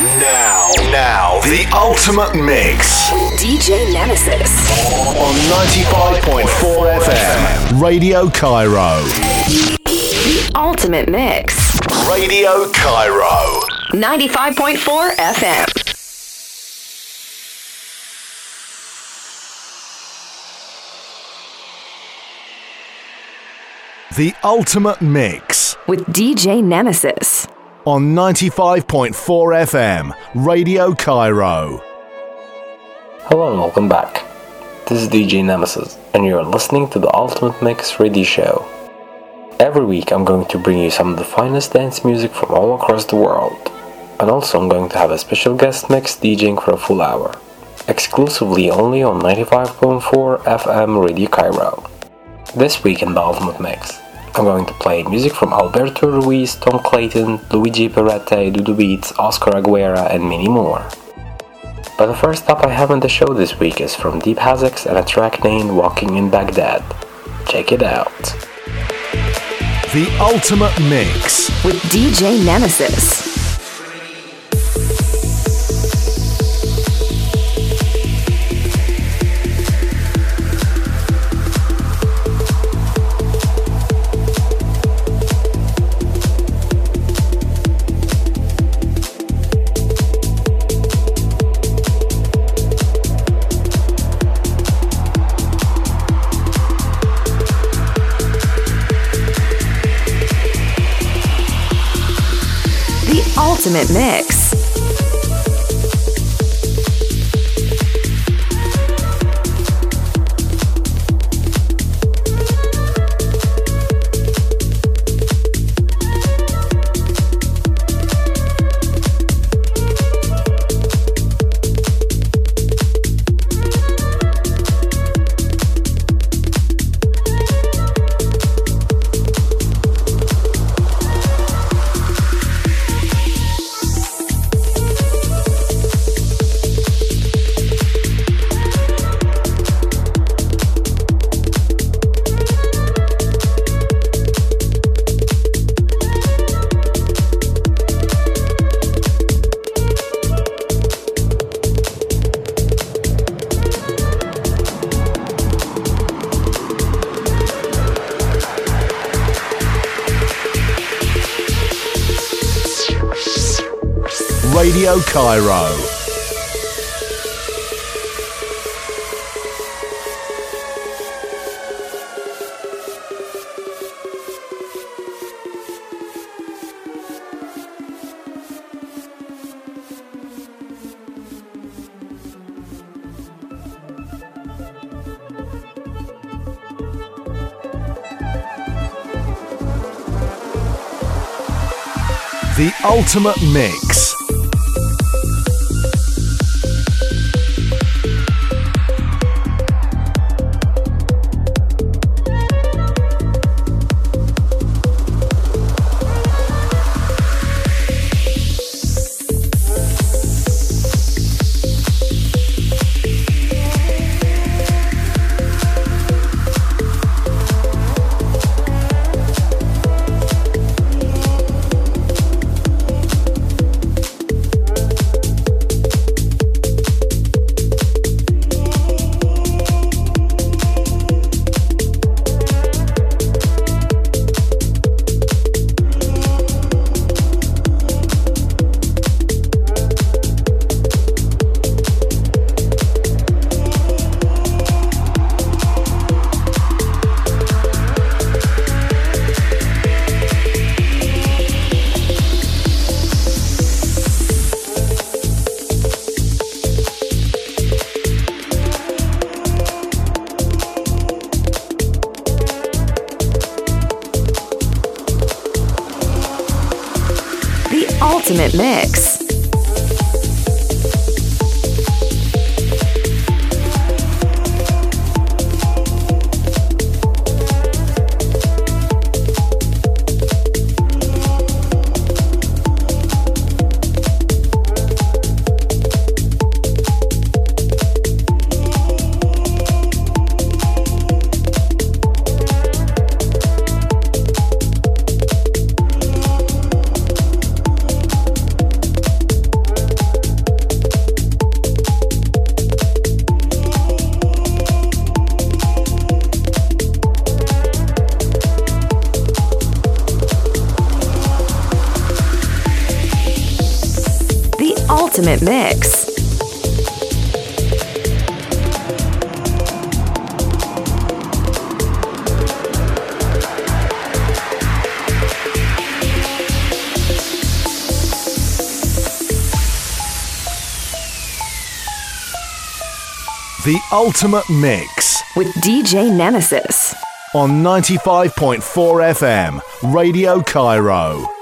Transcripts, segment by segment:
Now, now, the ultimate mix. DJ Nemesis. On 95.4 FM. Radio Cairo. The ultimate mix. Radio Cairo. 95.4 FM. The ultimate mix. With DJ Nemesis on 95.4 FM, Radio Cairo. Hello and welcome back. This is DJ Nemesis, and you're listening to the Ultimate Mix Radio Show. Every week I'm going to bring you some of the finest dance music from all across the world. And also I'm going to have a special guest mix DJing for a full hour. Exclusively only on 95.4 FM Radio Cairo. This week in the Ultimate Mix, I'm going to play music from Alberto Ruiz, Tom Clayton, Luigi Perrette, Dudu Beats, Oscar Aguera, and many more. But the first stop I have on the show this week is from Deep Hazzix and a track named Walking in Baghdad. Check it out. The Ultimate Mix with DJ Nemesis. Ultimate mix. Radio Cairo. The Ultimate Mix. The Ultimate Mix with DJ Nemesis on 95.4 FM, Radio Cairo.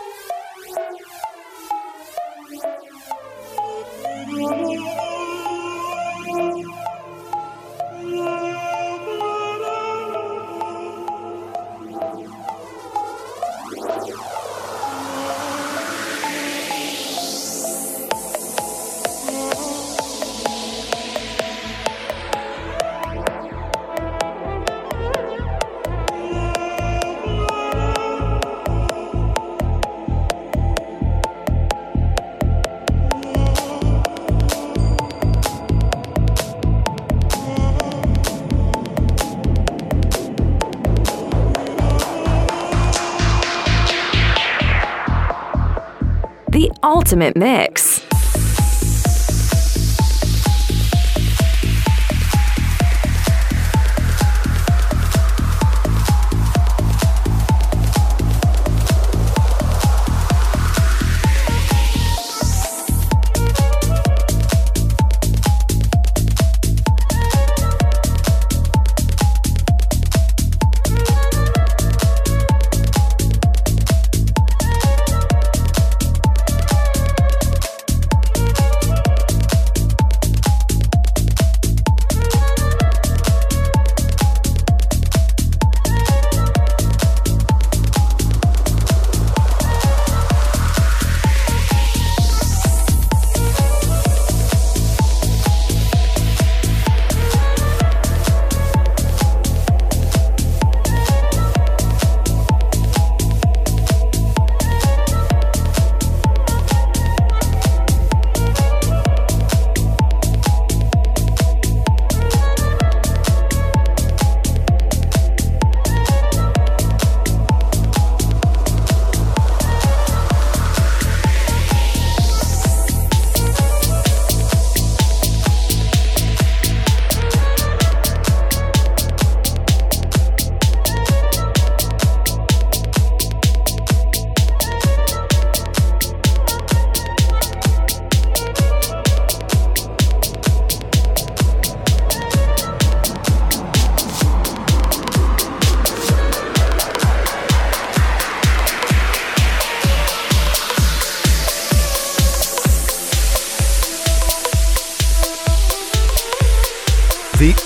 Ultimate mix.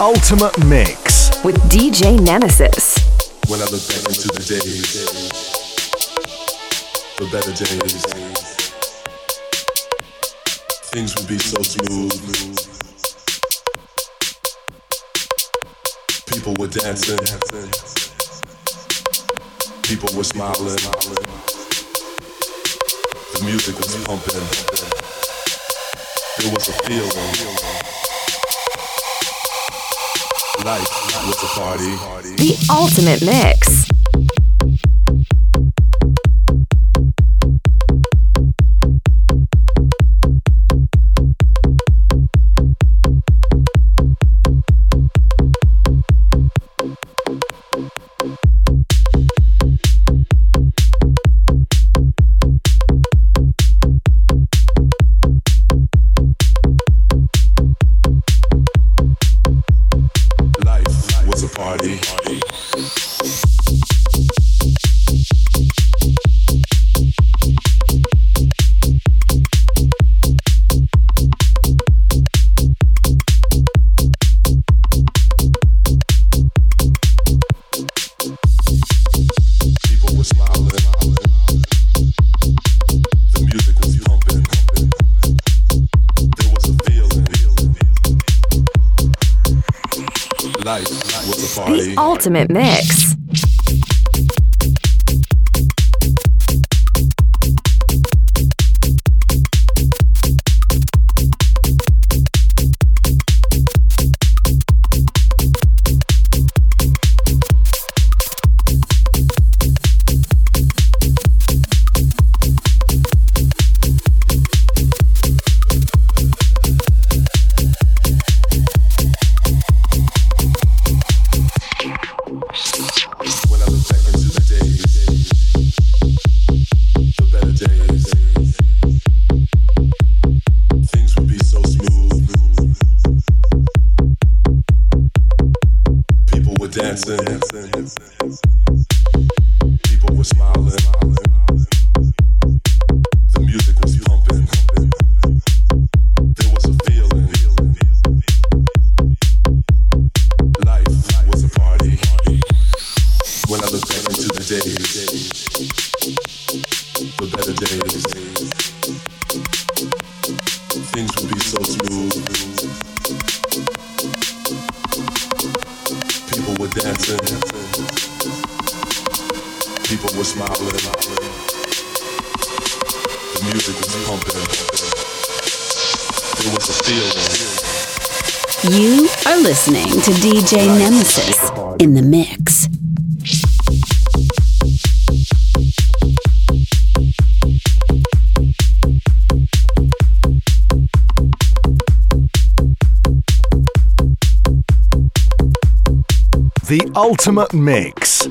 Ultimate Mix with DJ Nemesis. When I look back into the days, the better days, things would be so smooth. People were dancing, people were smiling, the music was pumping. There was a feeling. Life party. The ultimate mix. Ultimate mix. dancing. People were smiling. Listening to DJ Nemesis in the mix. The Ultimate Mix.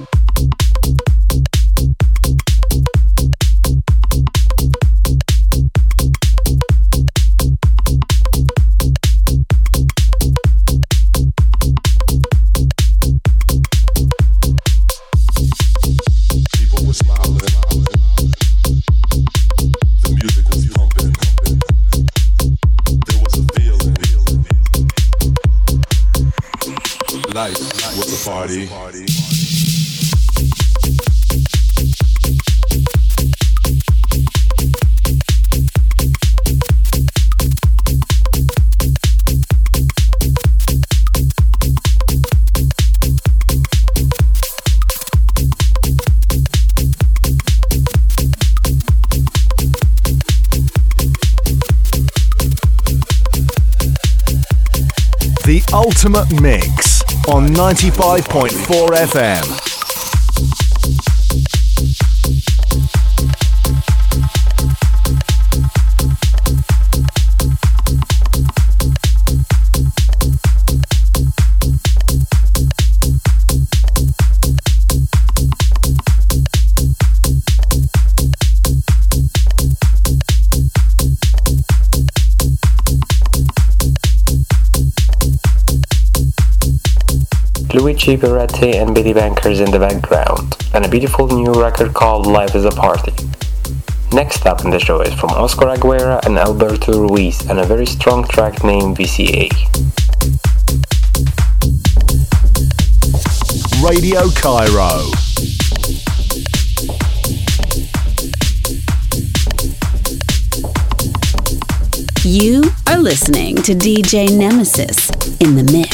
Ultimate Mix on 95.4 FM. Luigi Peretti and Billy Bankers in the background, and a beautiful new record called Life is a Party. Next up in the show is from Oscar Aguera and Alberto Ruiz, and a very strong track named VCA. Radio Cairo. You are listening to DJ Nemesis in the mix.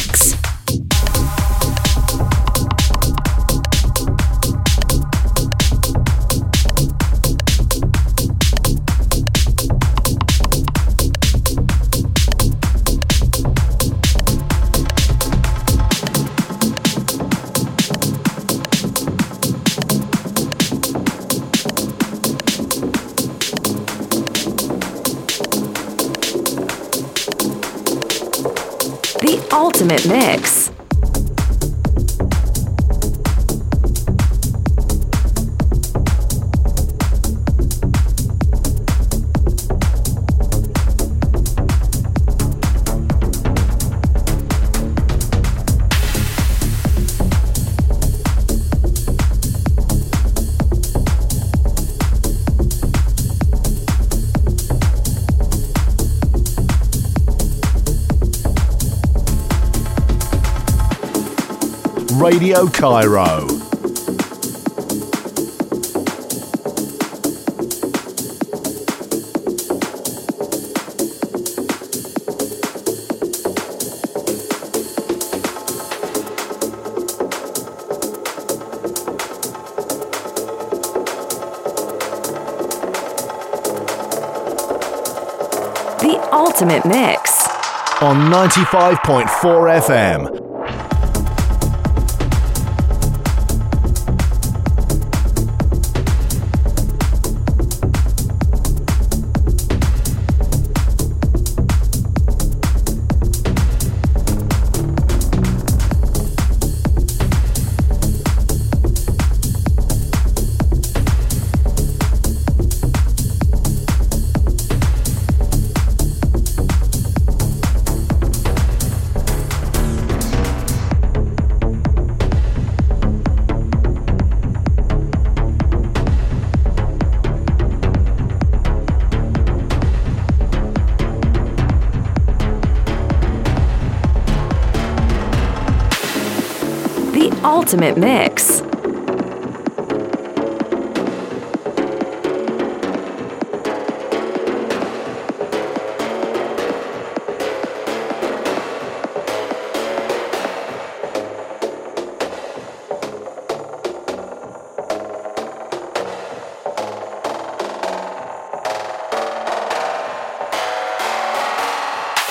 Radio Cairo. The Ultimate Mix. on 95.4 FM. ultimate mix.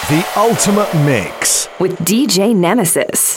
The Ultimate Mix with DJ Nemesis.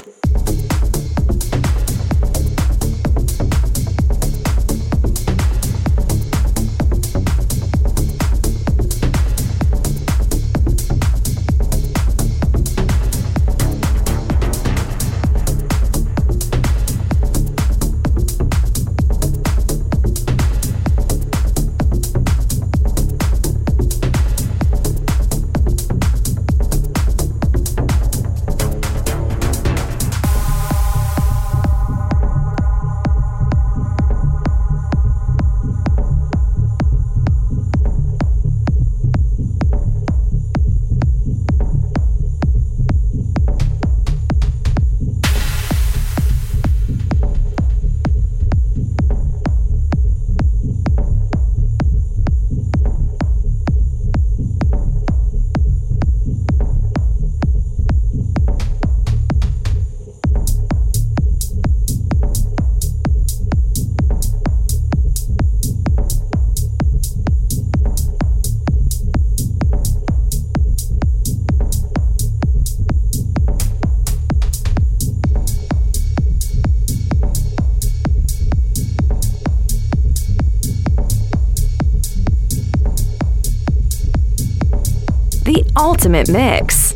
Ultimate Mix.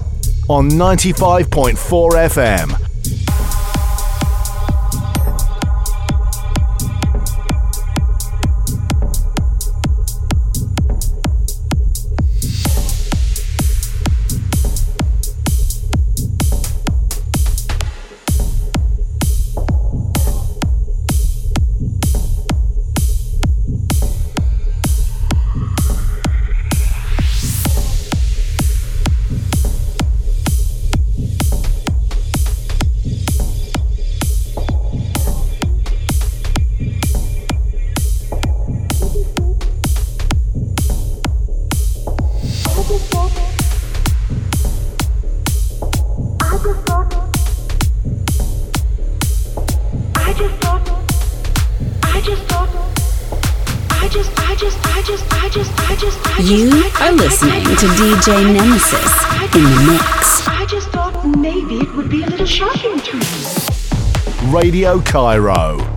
On 95.4 FM. You are listening to DJ Nemesis in the mix. I just thought maybe it would be a little shocking to you. Radio Cairo.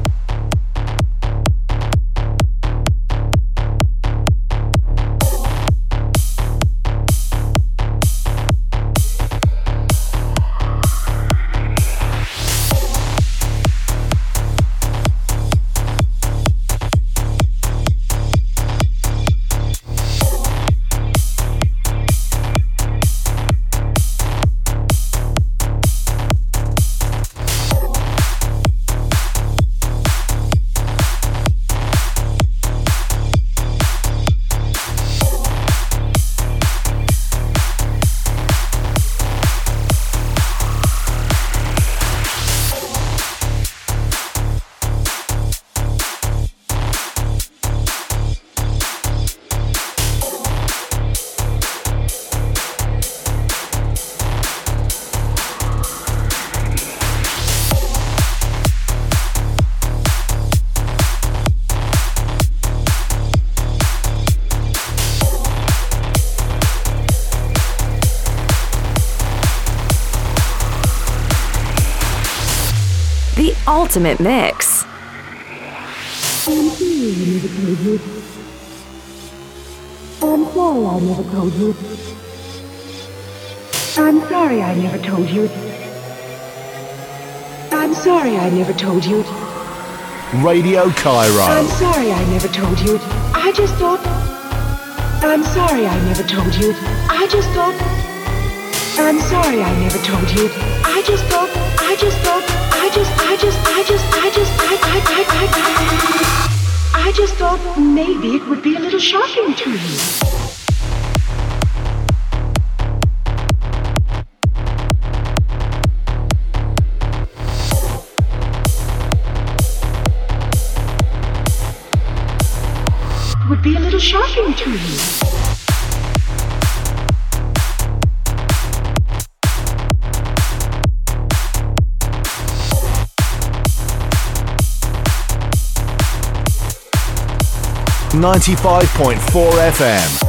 Ultimate Mix. I'm sorry I never told you. I'm sorry I never told you. I'm sorry I never told you. Radio I'm Cairo. sorry I never told you. I just thought. I'm sorry I never told you. I just thought. I'm sorry I never told you. I just thought. I just thought. I just. I just. I just. I just. I. I. I. I. I. I just thought maybe it would be a little shocking to you. Would be a little shocking to you. 95.4 FM.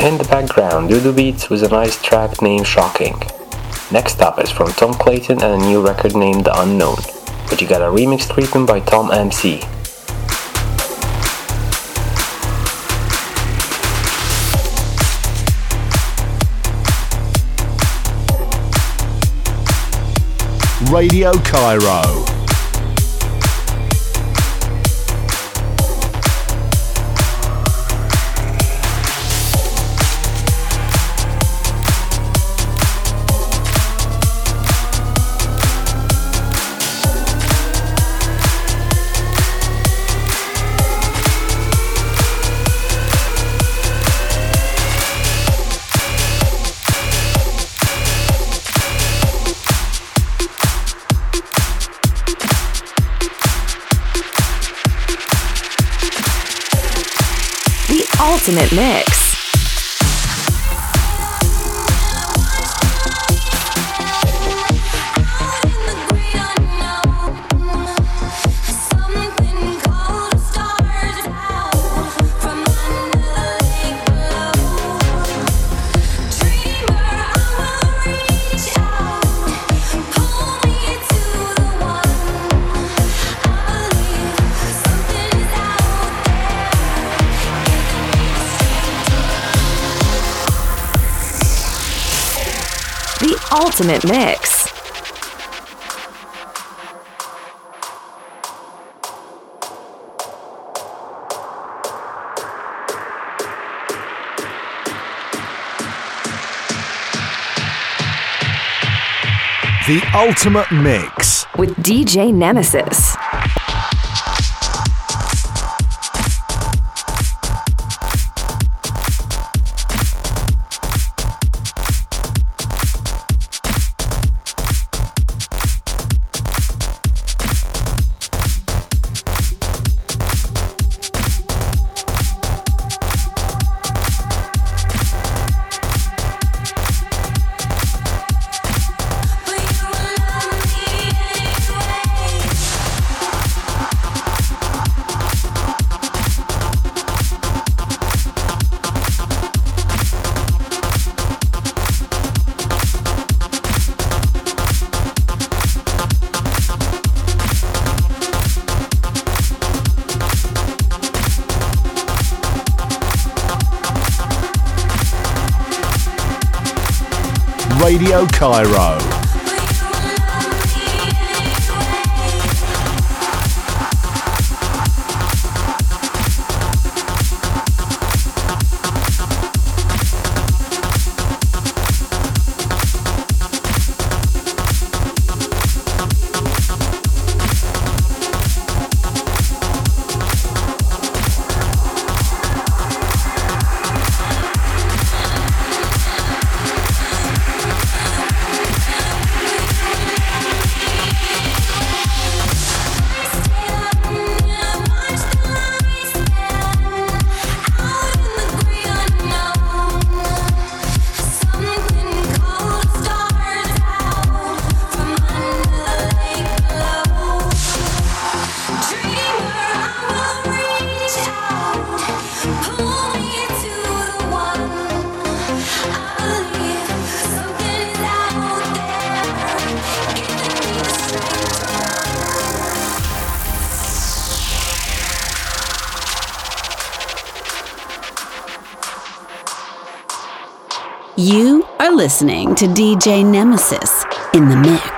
In the background, Doodoo Beats with a nice track named Shocking. Next up is from Tom Clayton and a new record named The Unknown, but you got a remix treatment by Tom MC. Radio Cairo. Ultimate mix. Ultimate mix. The ultimate mix. with DJ Nemesis. Cairo. Listening to DJ Nemesis in the mix.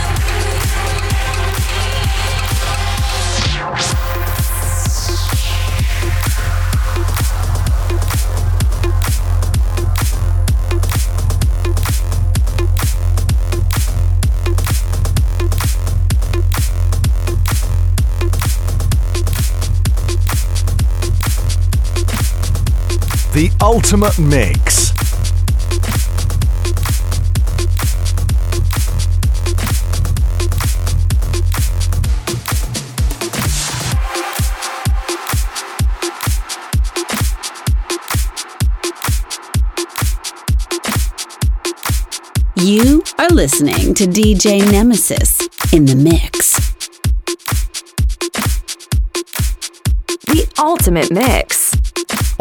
Ultimate Mix. You are listening to DJ Nemesis in the mix. The Ultimate Mix.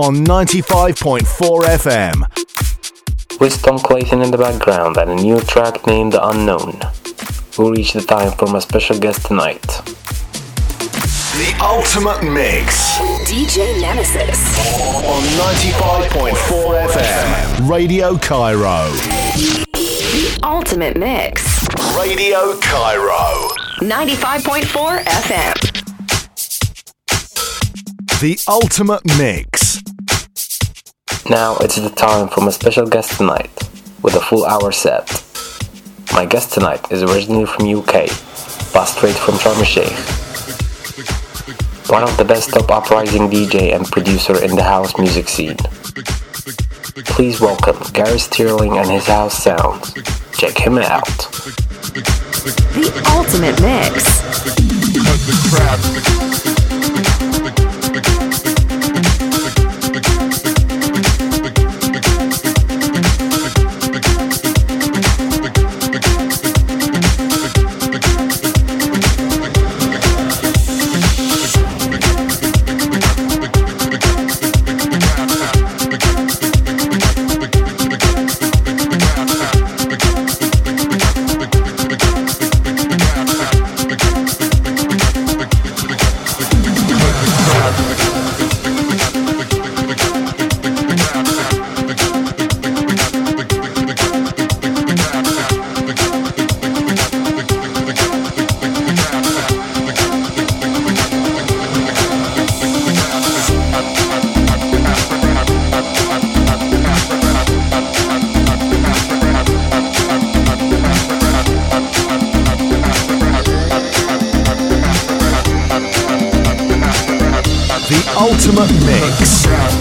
On 95.4 FM. With Tom Clayton in the background and a new track named The Unknown. We reach the time for my special guest tonight. The Ultimate Mix DJ Nemesis. on 95.4 FM. Radio Cairo. The Ultimate Mix. Radio Cairo. 95.4 FM. The Ultimate Mix. Now it's the time for my special guest tonight with a full hour set. My guest tonight is originally from UK, but straight from Sharm el Sheikh. One of the best top uprising DJ and producer in the house music scene. Please welcome Gary Sterling and his house sounds. Check him out. The Ultimate Mix. Ultimate Mix.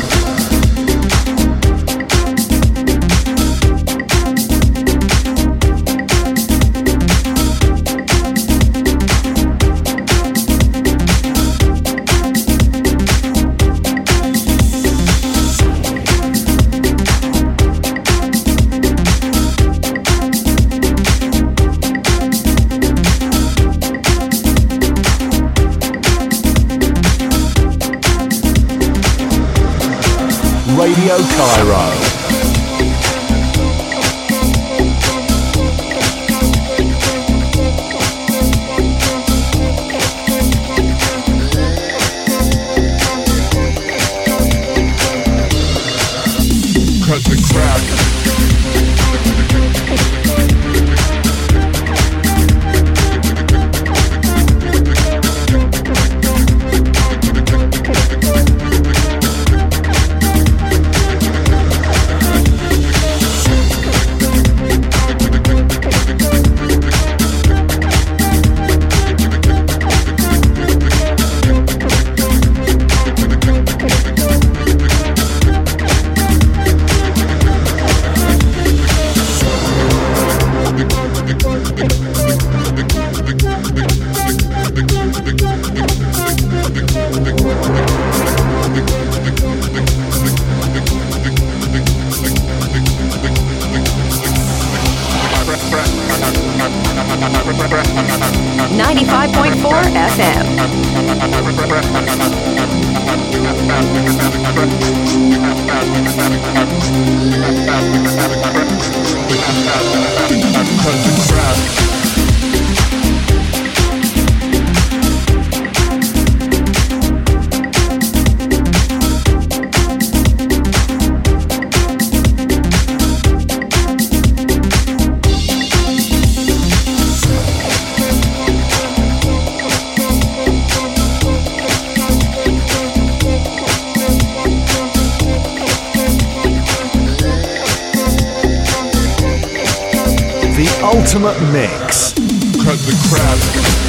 Ultimate mix. Cut the crap.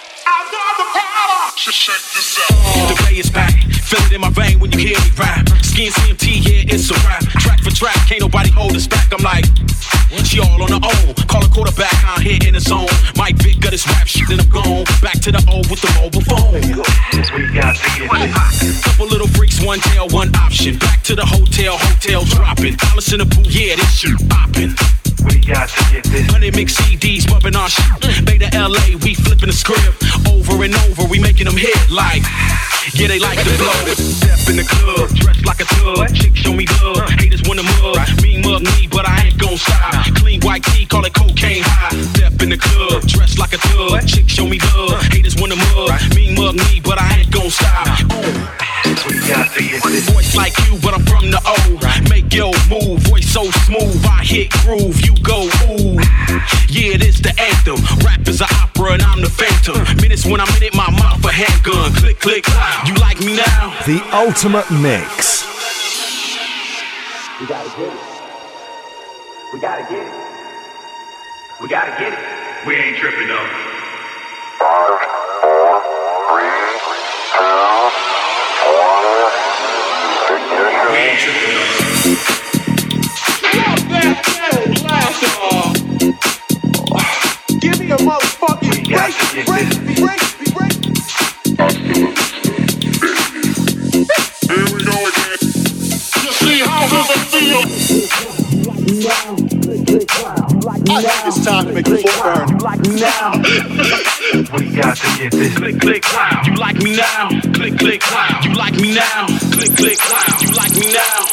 The bay is back, feel it in my vein when you hear me rap. Skin CMT, yeah, it's a rap. Track for track, can't nobody hold us back. I'm like, she all on her own. Call a quarterback out here in the zone. Mike Vick got his rap shit, then I'm gone. Back to the old with the mobile phone. We got to. Couple little freaks, one tail, one option. Back to the hotel, hotel dropping. Dollars in the booth, yeah, this shit popping. We got to get this. Money mix CDs, bumping our shit. Mm. Beta LA, we flipping the script. Over and over, we making them hit like. Yeah, they like the blow. Step in the club, dressed like a thug. Chick show me love. Haters wanna mug. Me mug me, but I ain't gon' stop. Clean white tee, call it cocaine high. Step in the club, dressed like a thug. Chick show me love. Haters wanna mug. Me mug me, but I ain't gon' stop. Voice like you, but I'm from the O. Make your move, voice so smooth. I hit groove, you go ooh. Yeah, this the anthem. Rap is an opera and I'm the phantom. Minutes when I'm in it, my mouth a handgun. Click, click, You like me now? The ultimate mix. We gotta get it. We gotta get it. We gotta get it. We ain't tripping though. Five, four, three, two, one. We ain't tripping though. Give me a motherfucking break, break, break, break. Here we go again. You see how does it feel? I think it's time to make the floor burn. we got to get this. Click, click, cloud. You like me now? Click, click, cloud. You like me now? Click, click, cloud. You like me now?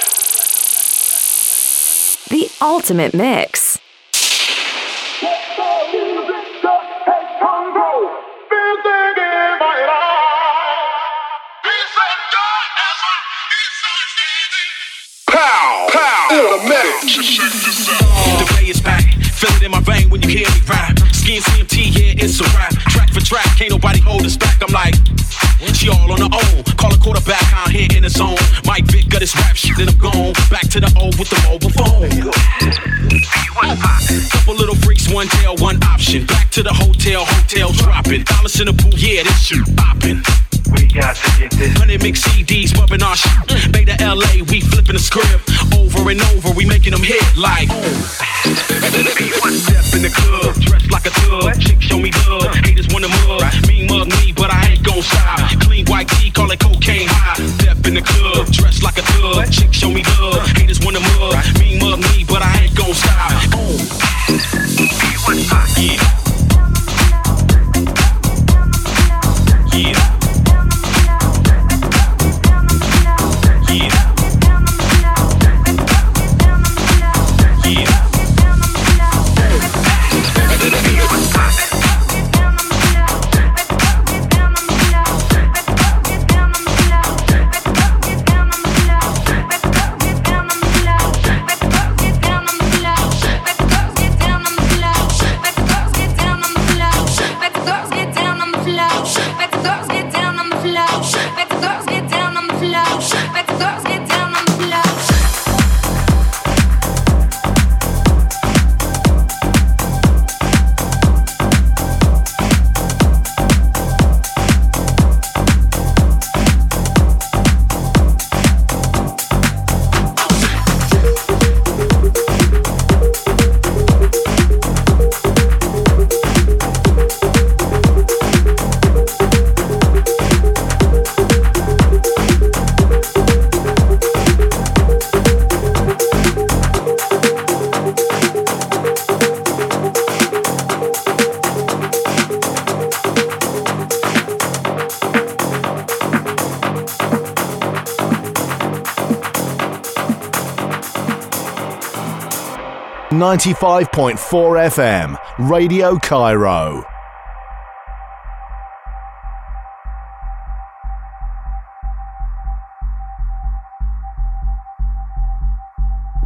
The ultimate mix. The bay is back, feel it in my vein when you hear me rap. Skin CMT, yeah, it's a rap. Track for track, can't nobody hold us back. I'm like, she all on her own. Call a quarterback out here in the zone. Mike Vick got his rap shit, then I'm gone. Back to the old with the mobile phone. Couple little freaks, one tail, one option. Back to the hotel, hotel dropping. Dollars in the booth, yeah, this shit popping. We got to get this. Money mix CDs, bumping our shit. Mm. Beta LA, we flipping the script. Over and over, we making them hit like. One Step in the club, dressed like a thug. Chick show me love. Haters wanna mug. Me mug me, but I ain't gon' stop. Clean white tee, call it cocaine high. Step in the club, dressed like a thug. Chick show me love. Haters wanna mug. Me mug me, but I ain't gon' stop. Yeah. 95.4 FM, Radio Cairo.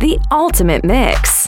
The ultimate mix.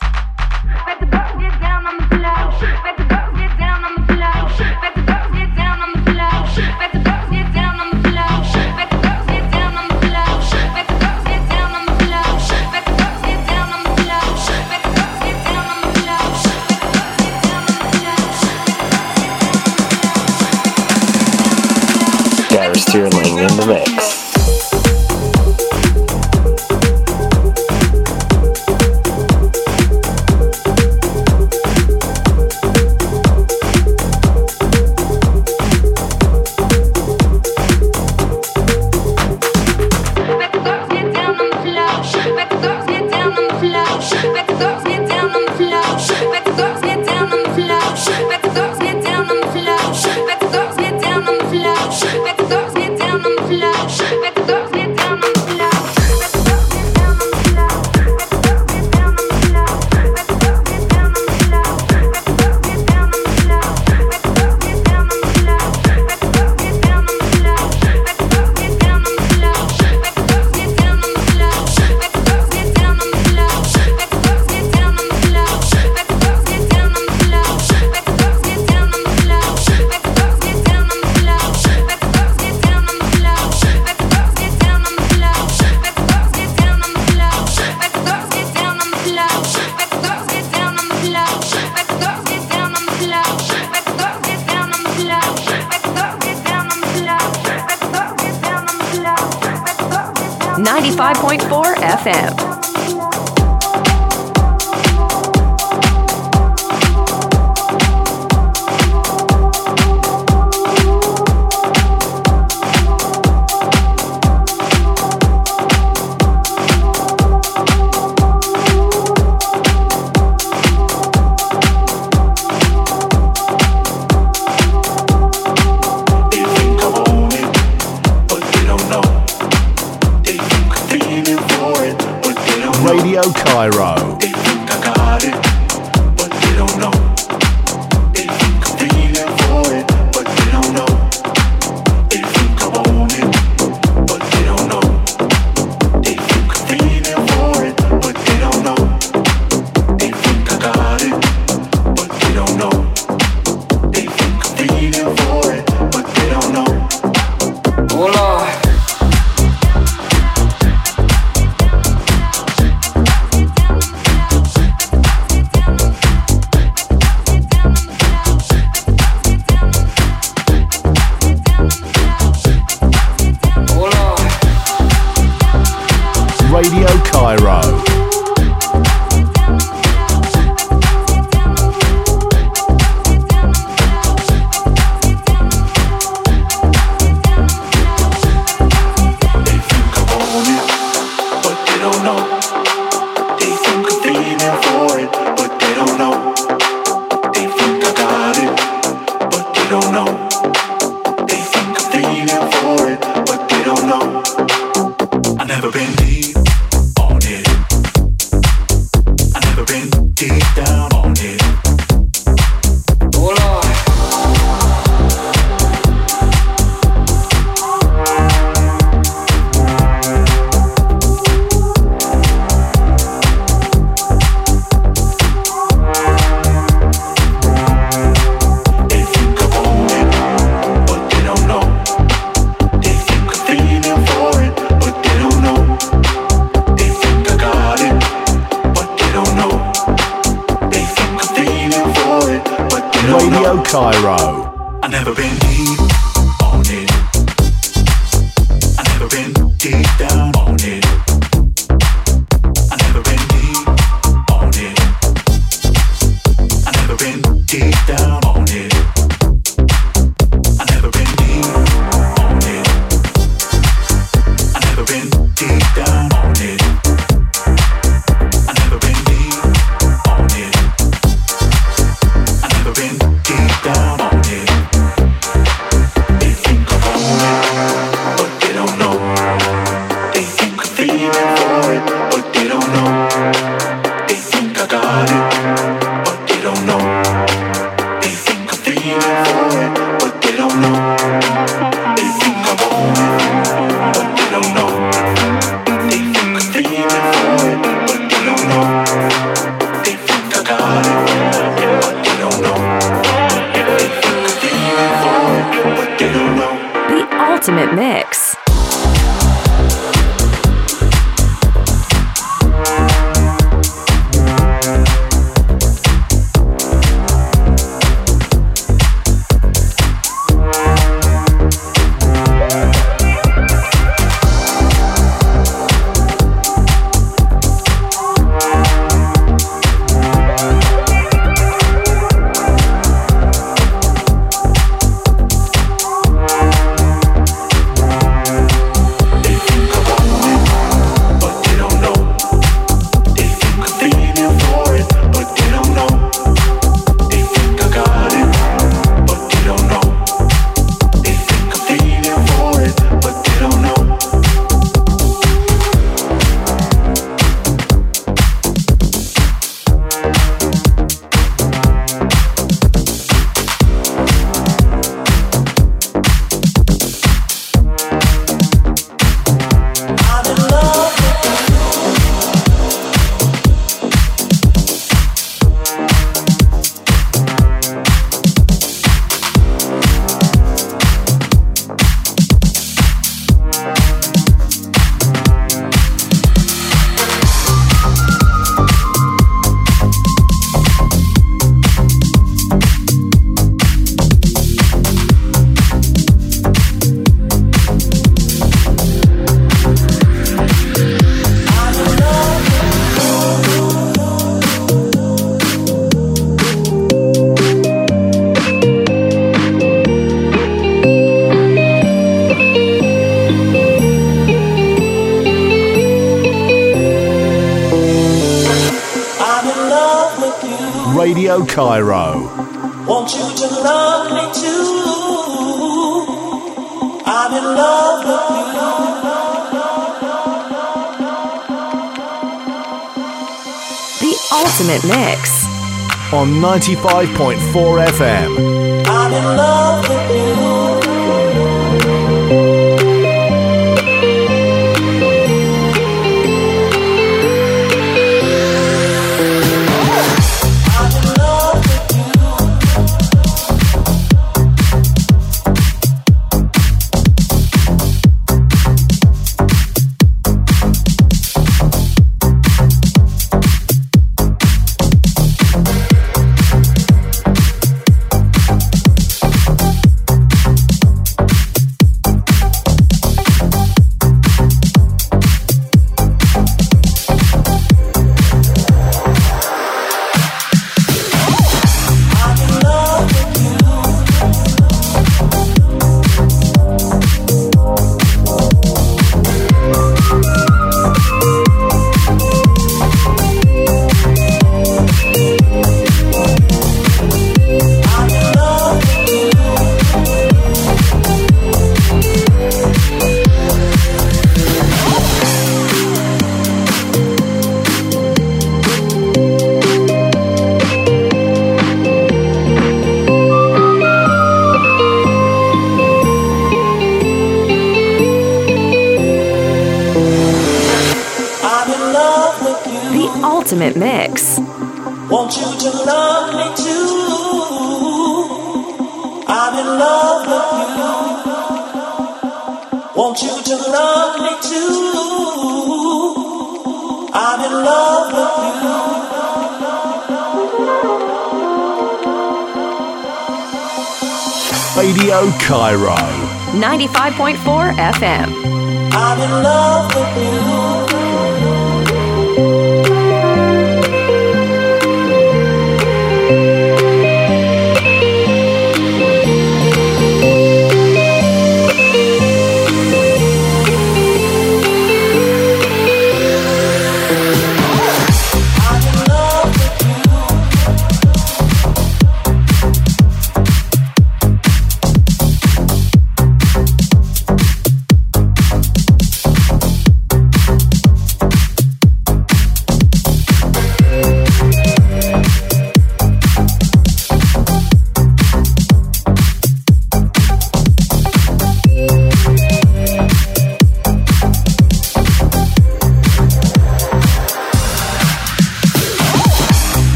95.4 FM.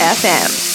FM.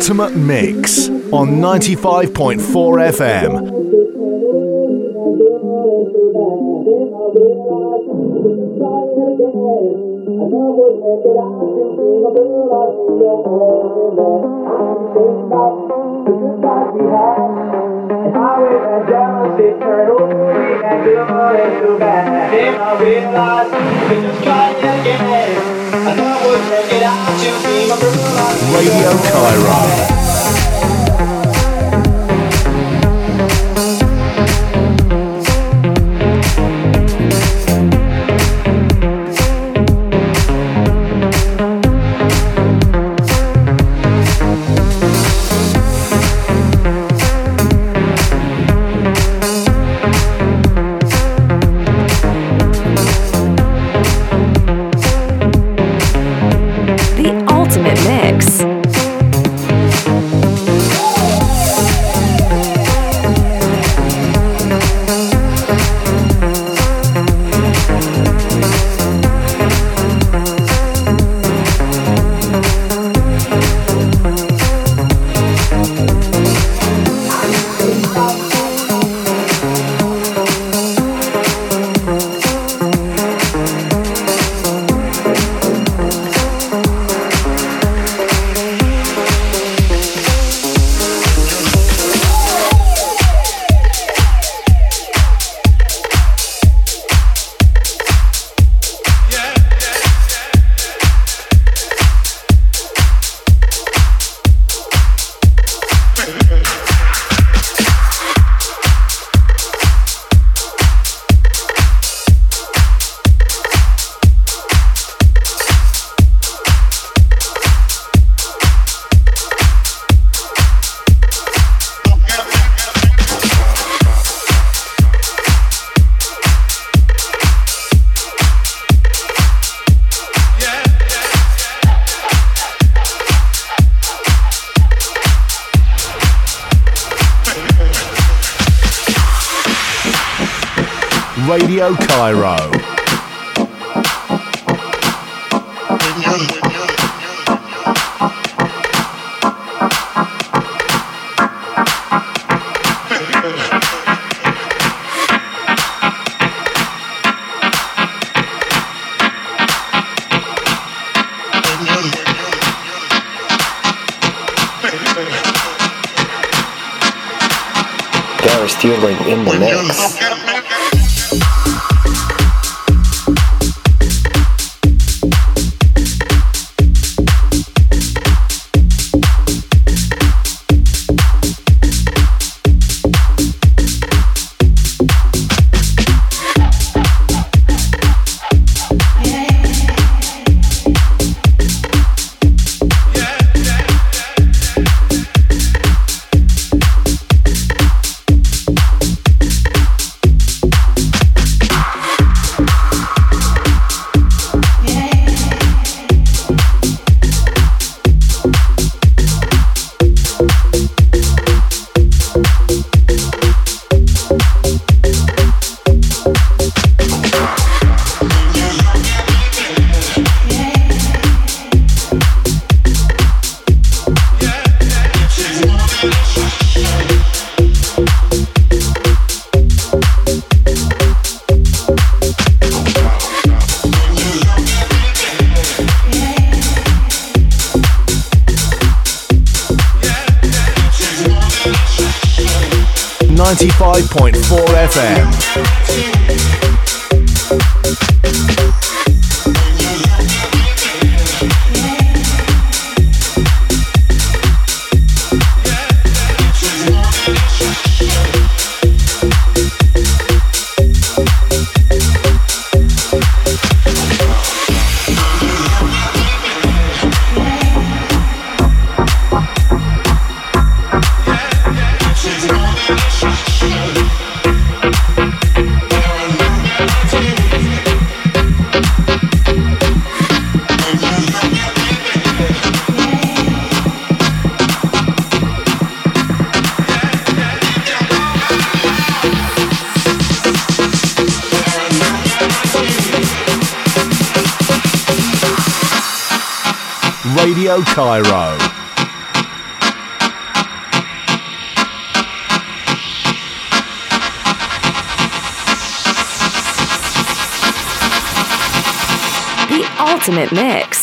Ultimate Mix on 95.4 FM. Cairo. Gary Steeling in the mix. Ultimate mix.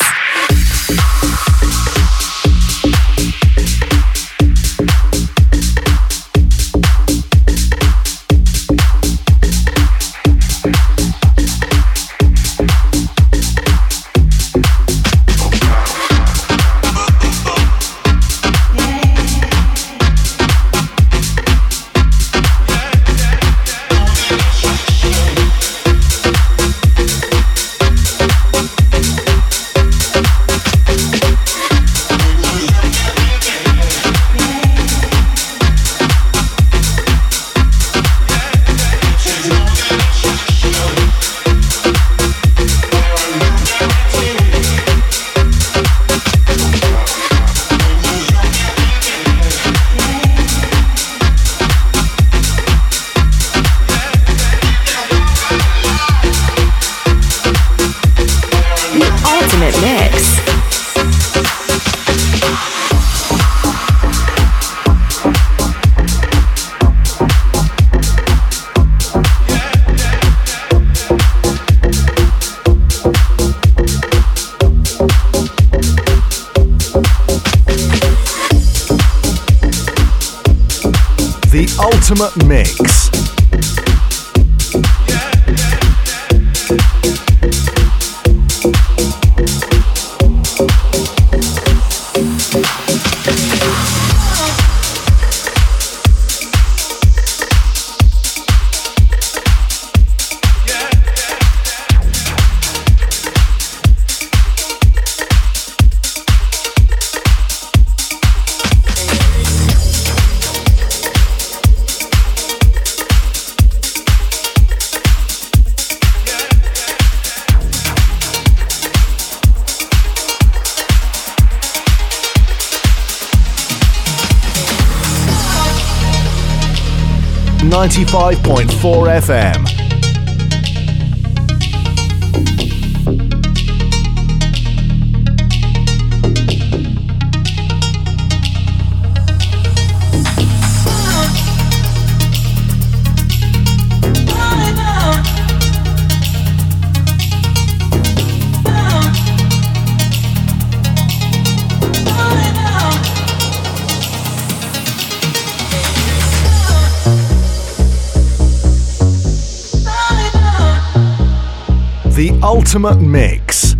4FM. Ultimate mix.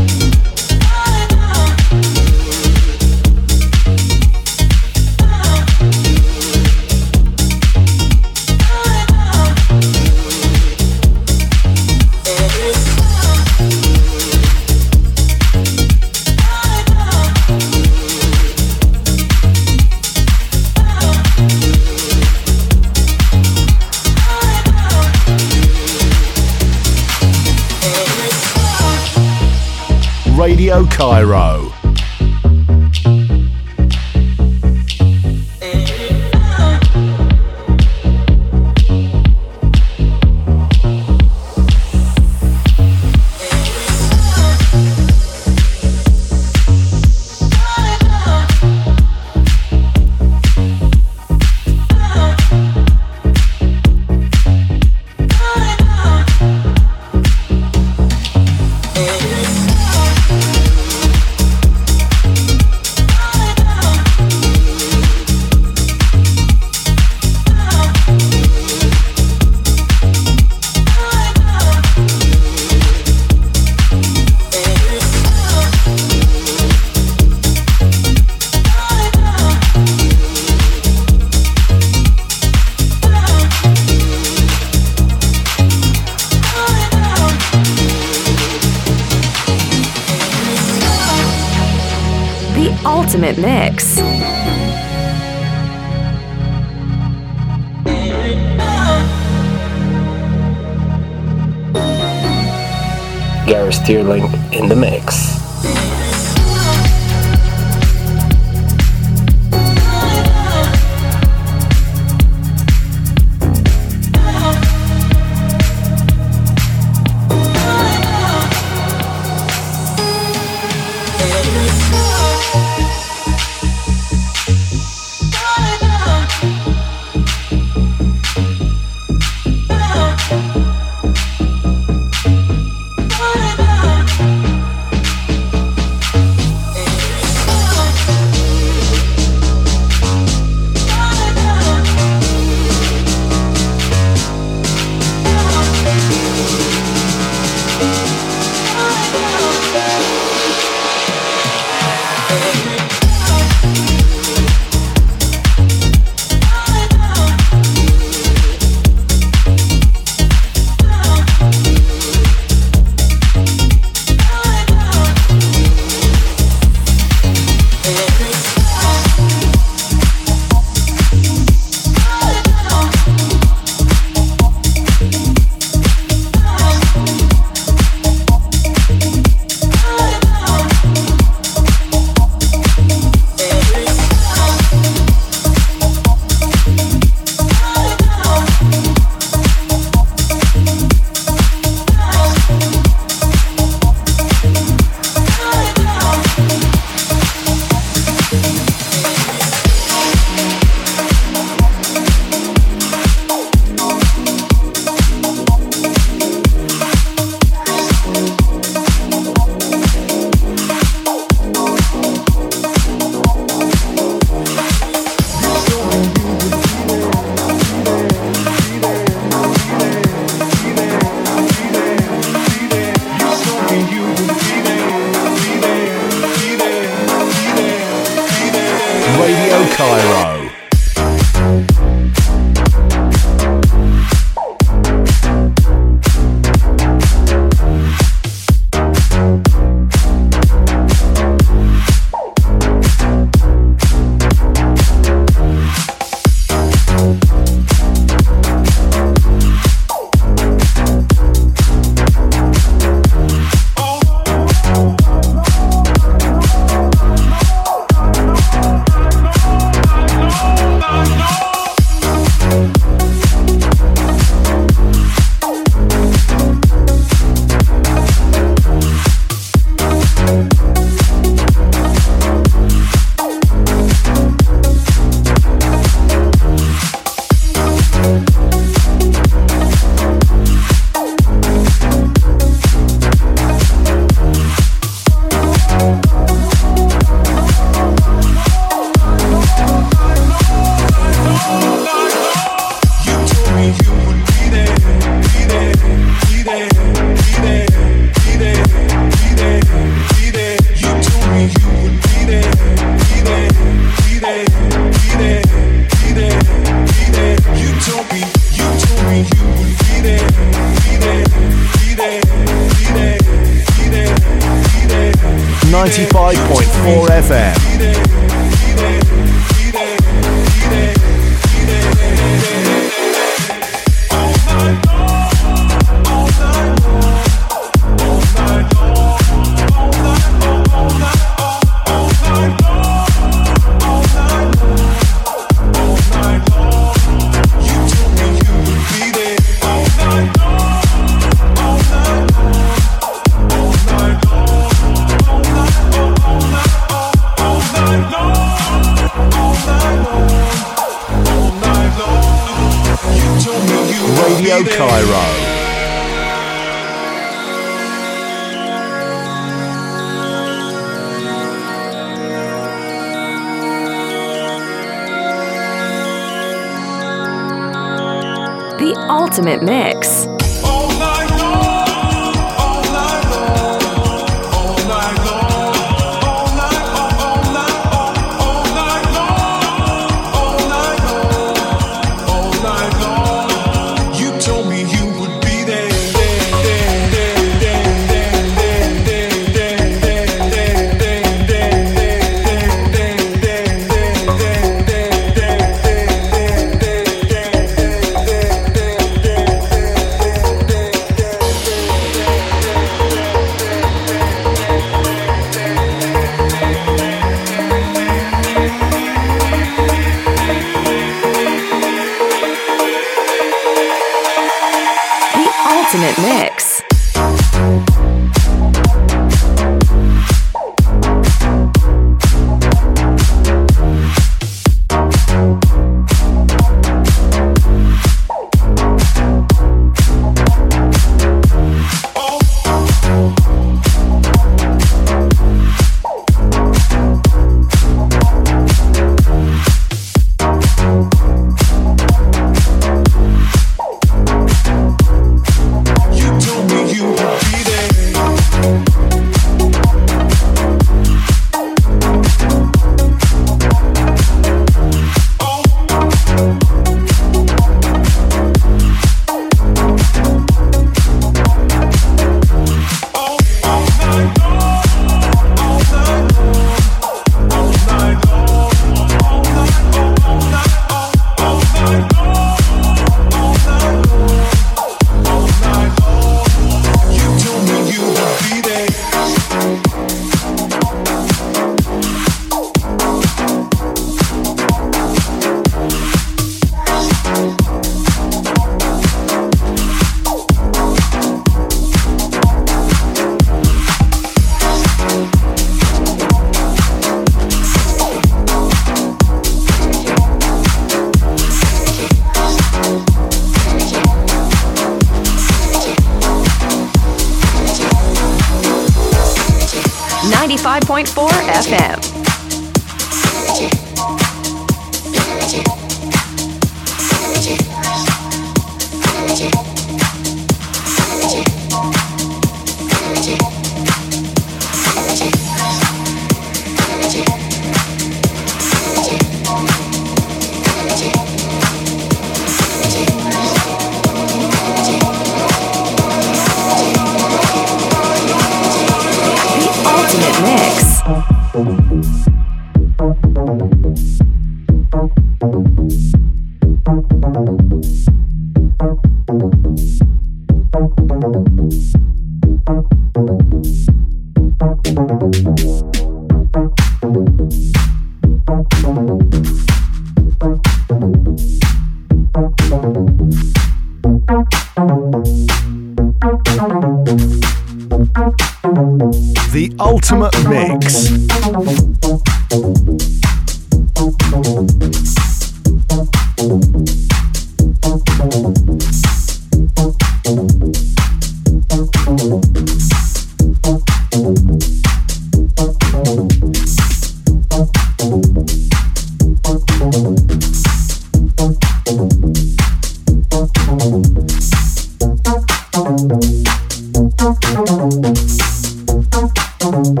Thank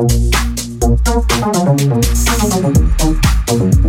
you.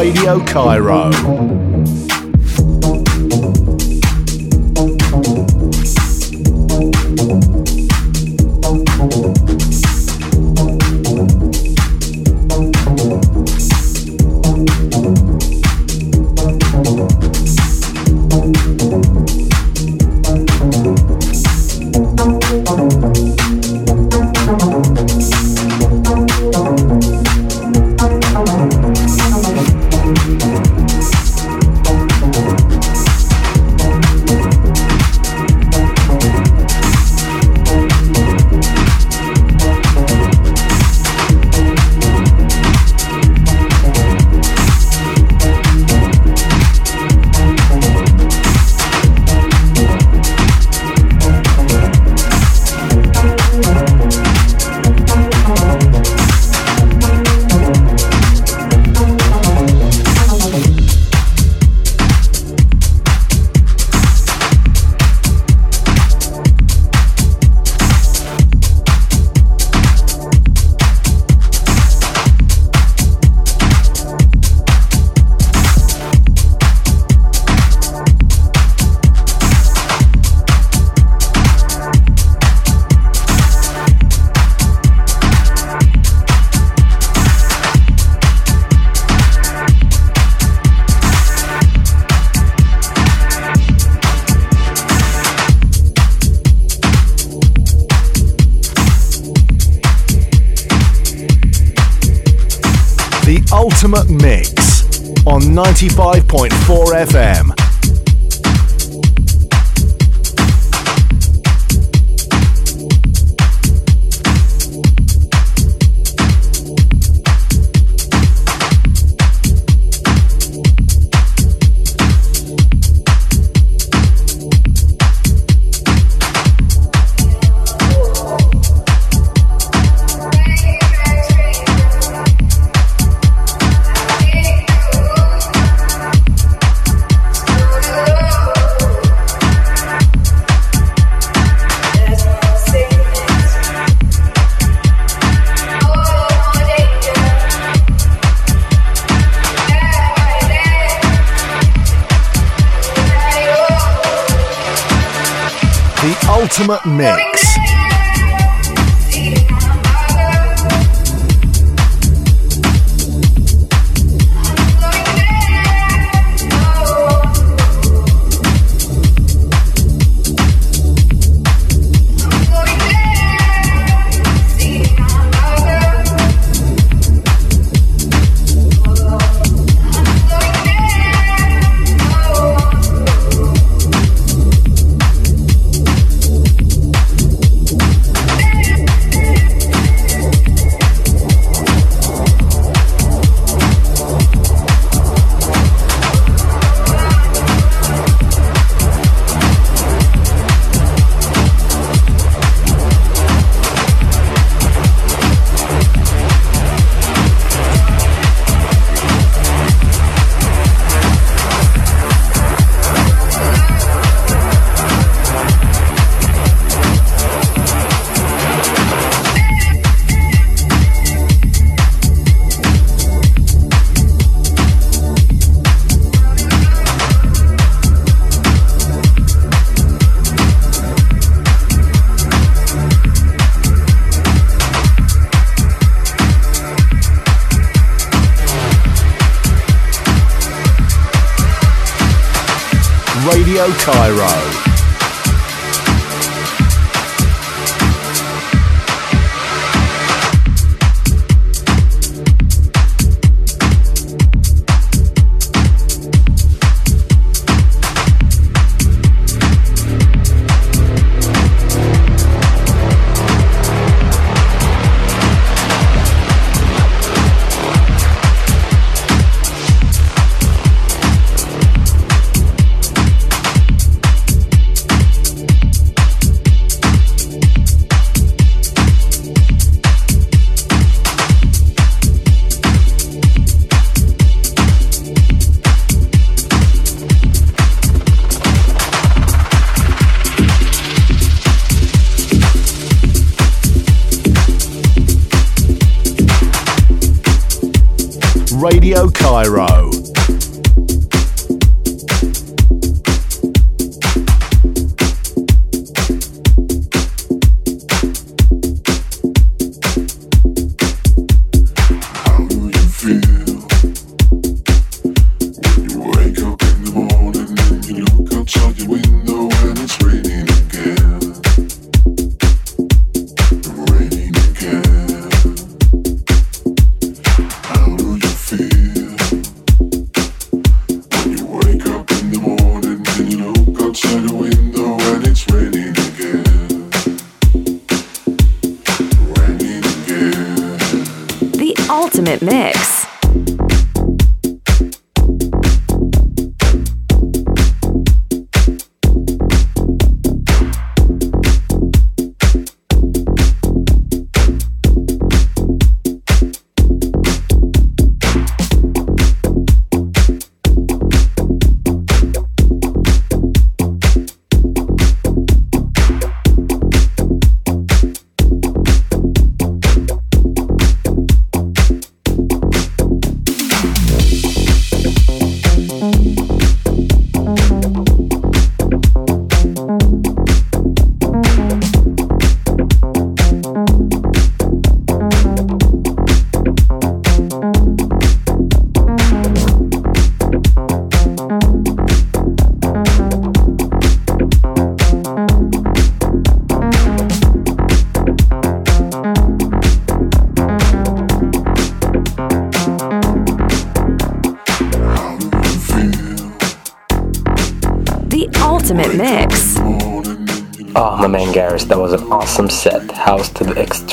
Ultimate 25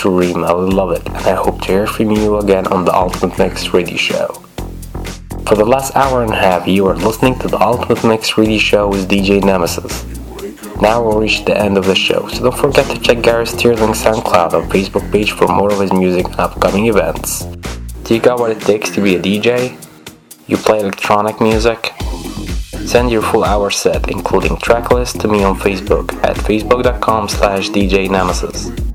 the extreme. I love it, and I hope to hear from you again on the Ultimate Mix Radio Show. For the last hour and a half, you are listening to the Ultimate Mix Radio Show with DJ Nemesis. Now we'll reach the end of the show, so don't forget to check Gary Stirling's SoundCloud and Facebook page for more of his music and upcoming events. Do you got what it takes to be a DJ? You play electronic music? Send your full hour set, including tracklist, to me on Facebook at facebook.com slash DJ Nemesis.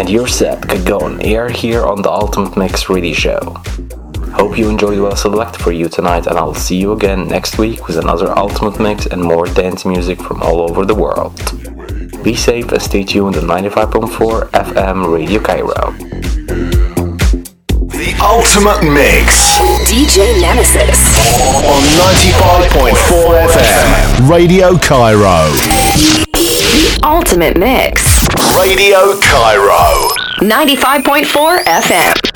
And your set could go on air here on the Ultimate Mix Radio Show. Hope you enjoyed what I selected for you tonight, and I'll see you again next week with another Ultimate Mix and more dance music from all over the world. Be safe and stay tuned to 95.4 FM Radio Cairo. The Ultimate Mix. DJ Nemesis. On 95.4 FM. Radio Cairo. Ultimate Mix. Radio Cairo. 95.4 FM.